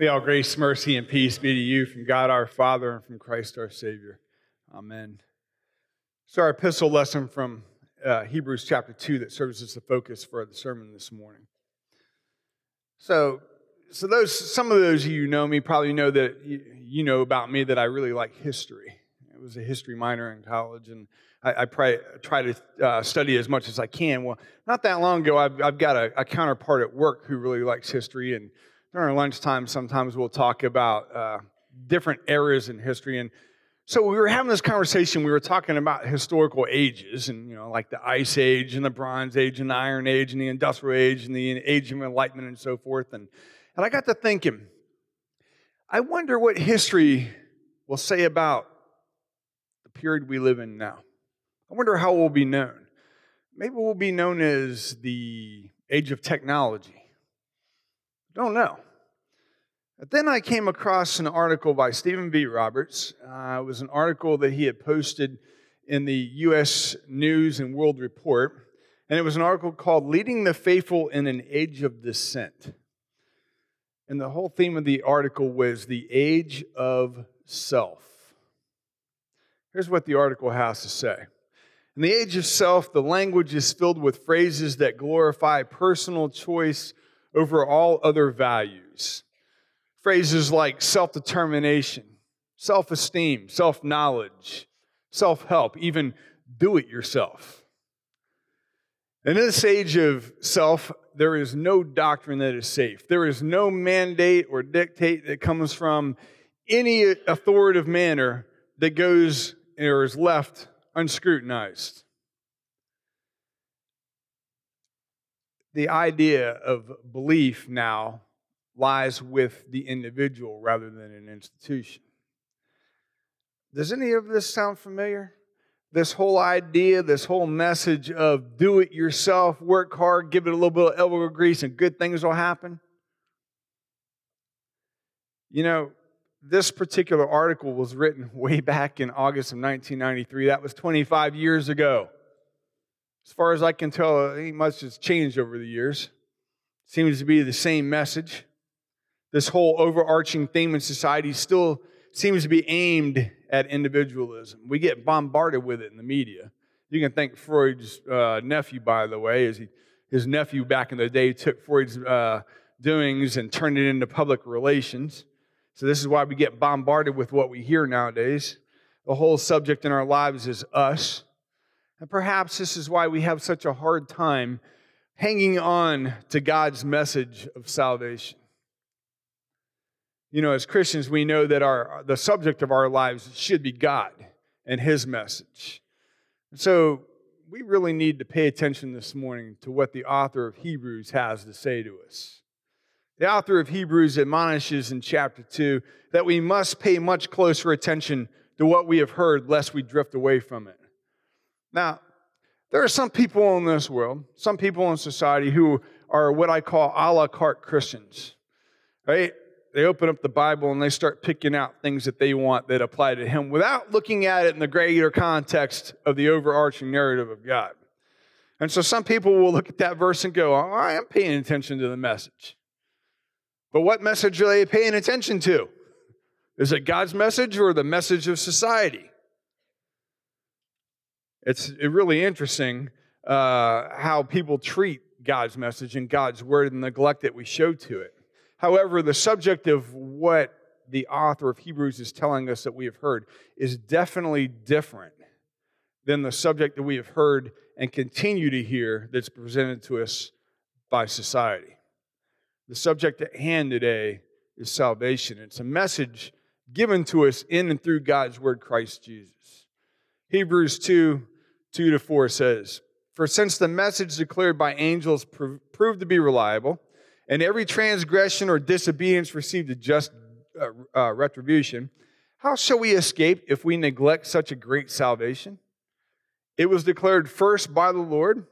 May all grace, mercy, and peace be to you from God our Father and from Christ our Savior. Amen. So, our epistle lesson from uh, Hebrews chapter 2 that serves as the focus for the sermon this morning. So, so those some of those of you know me probably know that you, you know about me that I really like history. I was a history minor in college, and I, I try, try to uh, study as much as I can. Well, not that long ago, I've, I've got a, a counterpart at work who really likes history, and during lunchtime, sometimes we'll talk about uh, different eras in history. And so we were having this conversation. We were talking about historical ages, and you know, like the Ice Age and the Bronze Age and the Iron Age and the Industrial Age and the Age of Enlightenment and so forth. And and I got to thinking, I wonder what history will say about the period we live in now. I wonder how we'll be known. Maybe we'll be known as the age of technology. Don't know. But then I came across an article by Stephen B. Roberts. Uh, it was an article that he had posted in the U.S. News and World Report, and it was an article called Leading the Faithful in an Age of Dissent. And the whole theme of the article was the age of self. Here's what the article has to say. In the age of self, the language is filled with phrases that glorify personal choice over all other values. Phrases like self determination, self esteem, self knowledge, self help, even do it yourself. In this age of self, there is no doctrine that is safe. There is no mandate or dictate that comes from any authoritative manner that goes or is left unscrutinized. The idea of belief now lies with the individual rather than an institution. Does any of this sound familiar? This whole idea, this whole message of do it yourself, work hard, give it a little bit of elbow grease, and good things will happen. You know, this particular article was written way back in August of 1993. That was 25 years ago. As far as I can tell, ain't much has changed over the years. Seems to be the same message. This whole overarching theme in society still seems to be aimed at individualism. We get bombarded with it in the media. You can thank Freud's uh, nephew, by the way, as he, his nephew back in the day took Freud's uh, doings and turned it into public relations. So, this is why we get bombarded with what we hear nowadays. The whole subject in our lives is us. And perhaps this is why we have such a hard time hanging on to God's message of salvation. You know, as Christians, we know that our, the subject of our lives should be God and His message. so we really need to pay attention this morning to what the author of Hebrews has to say to us. The author of Hebrews admonishes in chapter 2 that we must pay much closer attention to what we have heard, lest we drift away from it. Now, there are some people in this world, some people in society who are what I call a la carte Christians. Right? They open up the Bible and they start picking out things that they want that apply to Him without looking at it in the greater context of the overarching narrative of God. And so some people will look at that verse and go, oh, I am paying attention to the message. But what message are they paying attention to? Is it God's message or the message of society? It's really interesting uh, how people treat God's message and God's word and the neglect that we show to it. However, the subject of what the author of Hebrews is telling us that we have heard is definitely different than the subject that we have heard and continue to hear that's presented to us by society. The subject at hand today is salvation. It's a message given to us in and through God's word, Christ Jesus. Hebrews 2 2 to 4 says, For since the message declared by angels proved to be reliable, and every transgression or disobedience received a just uh, uh, retribution, how shall we escape if we neglect such a great salvation? It was declared first by the Lord,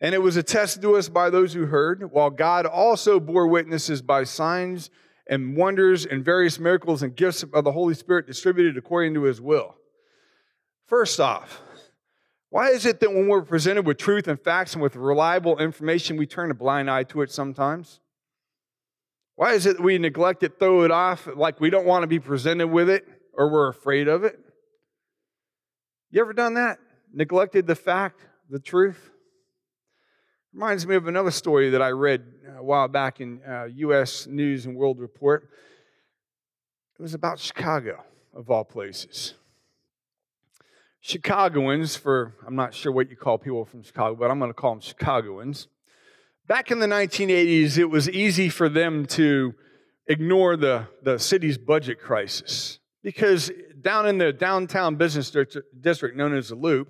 and it was attested to us by those who heard, while God also bore witnesses by signs and wonders and various miracles and gifts of the Holy Spirit distributed according to his will. First off, why is it that when we're presented with truth and facts and with reliable information, we turn a blind eye to it sometimes? Why is it we neglect it, throw it off, like we don't want to be presented with it or we're afraid of it? You ever done that? Neglected the fact, the truth? Reminds me of another story that I read a while back in uh, U.S. News and World Report. It was about Chicago, of all places. Chicagoans, for I'm not sure what you call people from Chicago, but I'm going to call them Chicagoans. Back in the 1980s, it was easy for them to ignore the, the city's budget crisis because down in the downtown business district known as the Loop,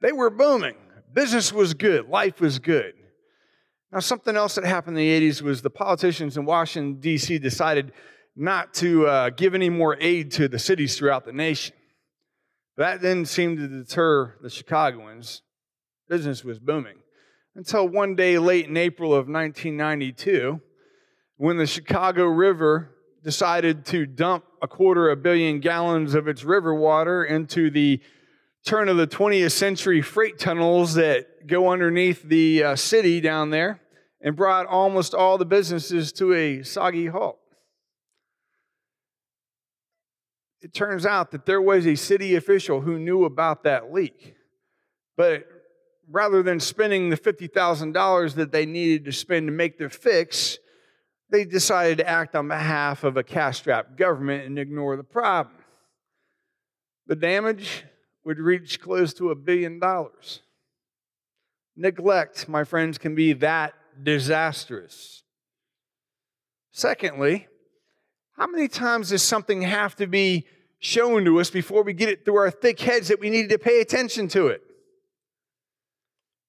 they were booming. Business was good, life was good. Now, something else that happened in the 80s was the politicians in Washington, D.C. decided not to uh, give any more aid to the cities throughout the nation. That didn't seem to deter the Chicagoans. Business was booming. Until one day late in April of 1992, when the Chicago River decided to dump a quarter of a billion gallons of its river water into the turn of the 20th century freight tunnels that go underneath the uh, city down there and brought almost all the businesses to a soggy halt. It turns out that there was a city official who knew about that leak. But rather than spending the $50,000 that they needed to spend to make the fix, they decided to act on behalf of a cash strapped government and ignore the problem. The damage would reach close to a billion dollars. Neglect, my friends, can be that disastrous. Secondly, how many times does something have to be shown to us before we get it through our thick heads that we needed to pay attention to it?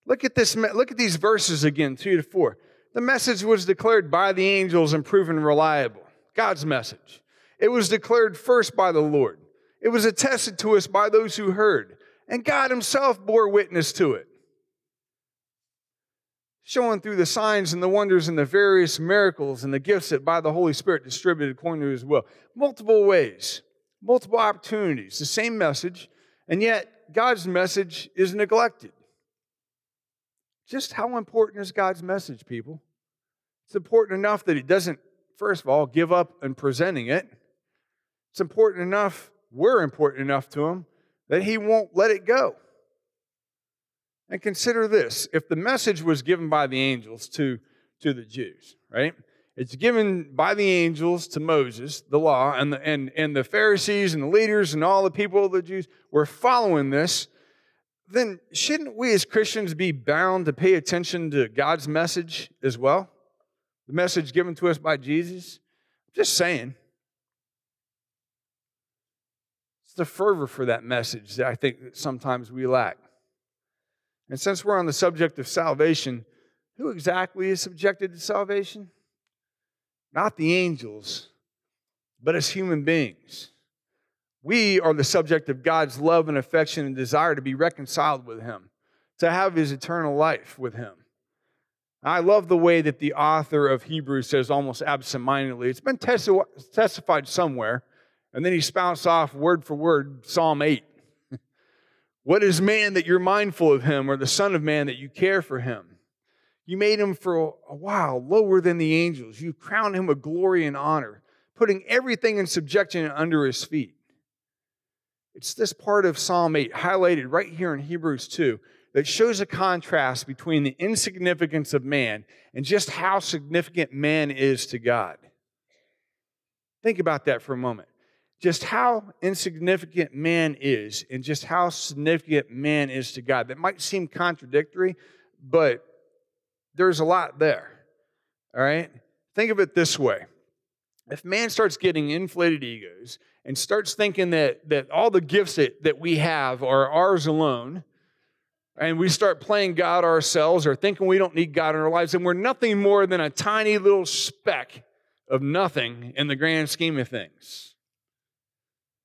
Look at this, look at these verses again, two to four. The message was declared by the angels and proven reliable. God's message. It was declared first by the Lord. It was attested to us by those who heard, and God Himself bore witness to it showing through the signs and the wonders and the various miracles and the gifts that by the Holy Spirit distributed according to his will. Multiple ways, multiple opportunities, the same message, and yet God's message is neglected. Just how important is God's message, people? It's important enough that he doesn't, first of all, give up in presenting it. It's important enough, we're important enough to him, that he won't let it go. And consider this if the message was given by the angels to, to the Jews, right? It's given by the angels to Moses, the law, and the, and, and the Pharisees and the leaders and all the people of the Jews were following this. Then shouldn't we as Christians be bound to pay attention to God's message as well? The message given to us by Jesus? Just saying. It's the fervor for that message that I think that sometimes we lack. And since we're on the subject of salvation, who exactly is subjected to salvation? Not the angels, but as human beings. We are the subject of God's love and affection and desire to be reconciled with Him, to have His eternal life with Him. I love the way that the author of Hebrews says almost absentmindedly, it's been testified somewhere, and then he spouts off word for word Psalm 8. What is man that you're mindful of him, or the Son of Man that you care for him? You made him for a while lower than the angels. You crowned him with glory and honor, putting everything in subjection under his feet. It's this part of Psalm 8, highlighted right here in Hebrews 2, that shows a contrast between the insignificance of man and just how significant man is to God. Think about that for a moment just how insignificant man is and just how significant man is to God. That might seem contradictory, but there's a lot there. All right? Think of it this way. If man starts getting inflated egos and starts thinking that, that all the gifts that, that we have are ours alone, and we start playing God ourselves or thinking we don't need God in our lives, and we're nothing more than a tiny little speck of nothing in the grand scheme of things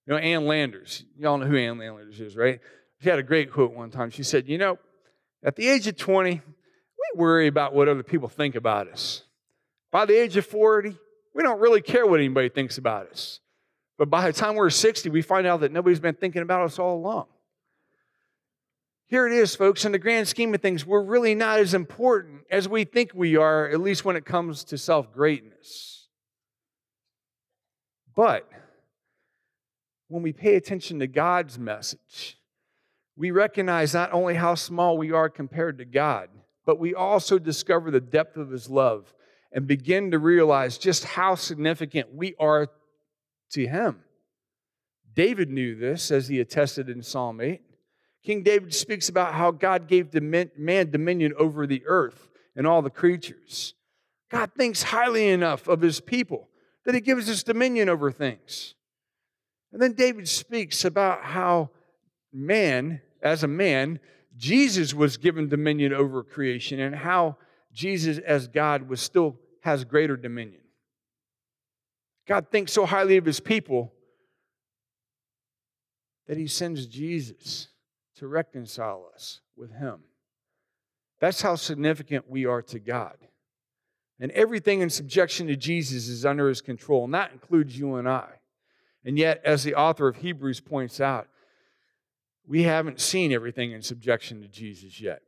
you know, Ann Landers. Y'all know who Ann Landers is, right? She had a great quote one time. She said, You know, at the age of 20, we worry about what other people think about us. By the age of 40, we don't really care what anybody thinks about us. But by the time we're 60, we find out that nobody's been thinking about us all along. Here it is, folks. In the grand scheme of things, we're really not as important as we think we are, at least when it comes to self greatness. But when we pay attention to God's message, we recognize not only how small we are compared to God, but we also discover the depth of His love and begin to realize just how significant we are to Him. David knew this as he attested in Psalm 8. King David speaks about how God gave man dominion over the earth and all the creatures. God thinks highly enough of his people that he gives us dominion over things. And then David speaks about how man, as a man, Jesus was given dominion over creation and how Jesus, as God, was still has greater dominion. God thinks so highly of his people that he sends Jesus to reconcile us with him. That's how significant we are to God. And everything in subjection to Jesus is under his control, and that includes you and I. And yet, as the author of Hebrews points out, we haven't seen everything in subjection to Jesus yet.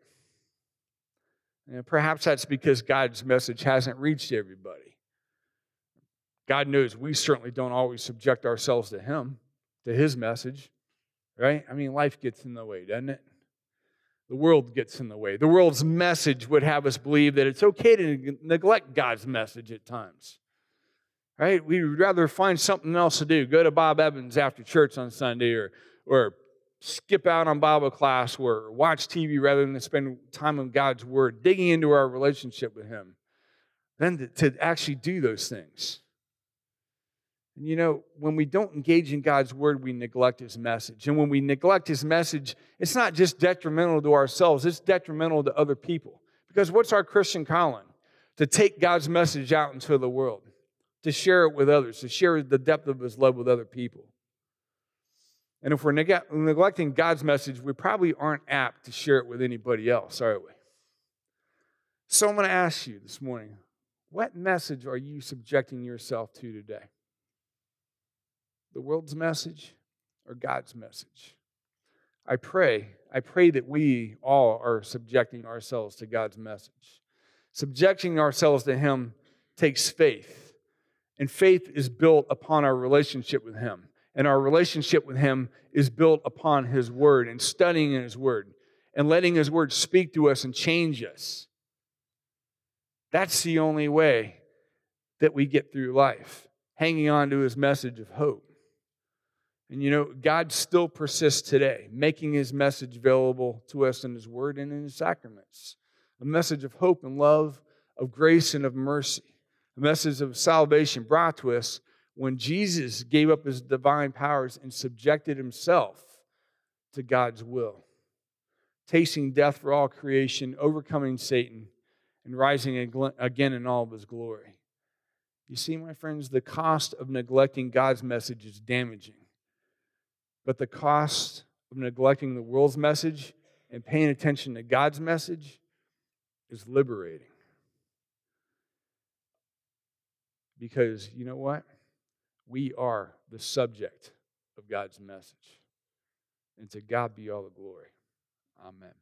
And perhaps that's because God's message hasn't reached everybody. God knows we certainly don't always subject ourselves to Him, to His message, right? I mean, life gets in the way, doesn't it? The world gets in the way. The world's message would have us believe that it's okay to neglect God's message at times. Right? We'd rather find something else to do. Go to Bob Evans after church on Sunday or, or skip out on Bible class or watch TV rather than spend time on God's Word, digging into our relationship with Him, than to, to actually do those things. And you know, when we don't engage in God's Word, we neglect His message. And when we neglect His message, it's not just detrimental to ourselves, it's detrimental to other people. Because what's our Christian calling? To take God's message out into the world, to share it with others, to share the depth of His love with other people. And if we're neg- neglecting God's message, we probably aren't apt to share it with anybody else, are we? So I'm going to ask you this morning what message are you subjecting yourself to today? The world's message or God's message? I pray, I pray that we all are subjecting ourselves to God's message. Subjecting ourselves to Him takes faith, and faith is built upon our relationship with Him and our relationship with Him is built upon His Word and studying His Word and letting His Word speak to us and change us. That's the only way that we get through life, hanging on to His message of hope. And you know, God still persists today, making His message available to us in His Word and in His sacraments a message of hope and love, of grace and of mercy, message of salvation brought to us when Jesus gave up his divine powers and subjected himself to God's will, tasting death for all creation, overcoming Satan, and rising again in all of his glory. You see, my friends, the cost of neglecting God's message is damaging. But the cost of neglecting the world's message and paying attention to God's message is liberating. Because you know what? We are the subject of God's message. And to God be all the glory. Amen.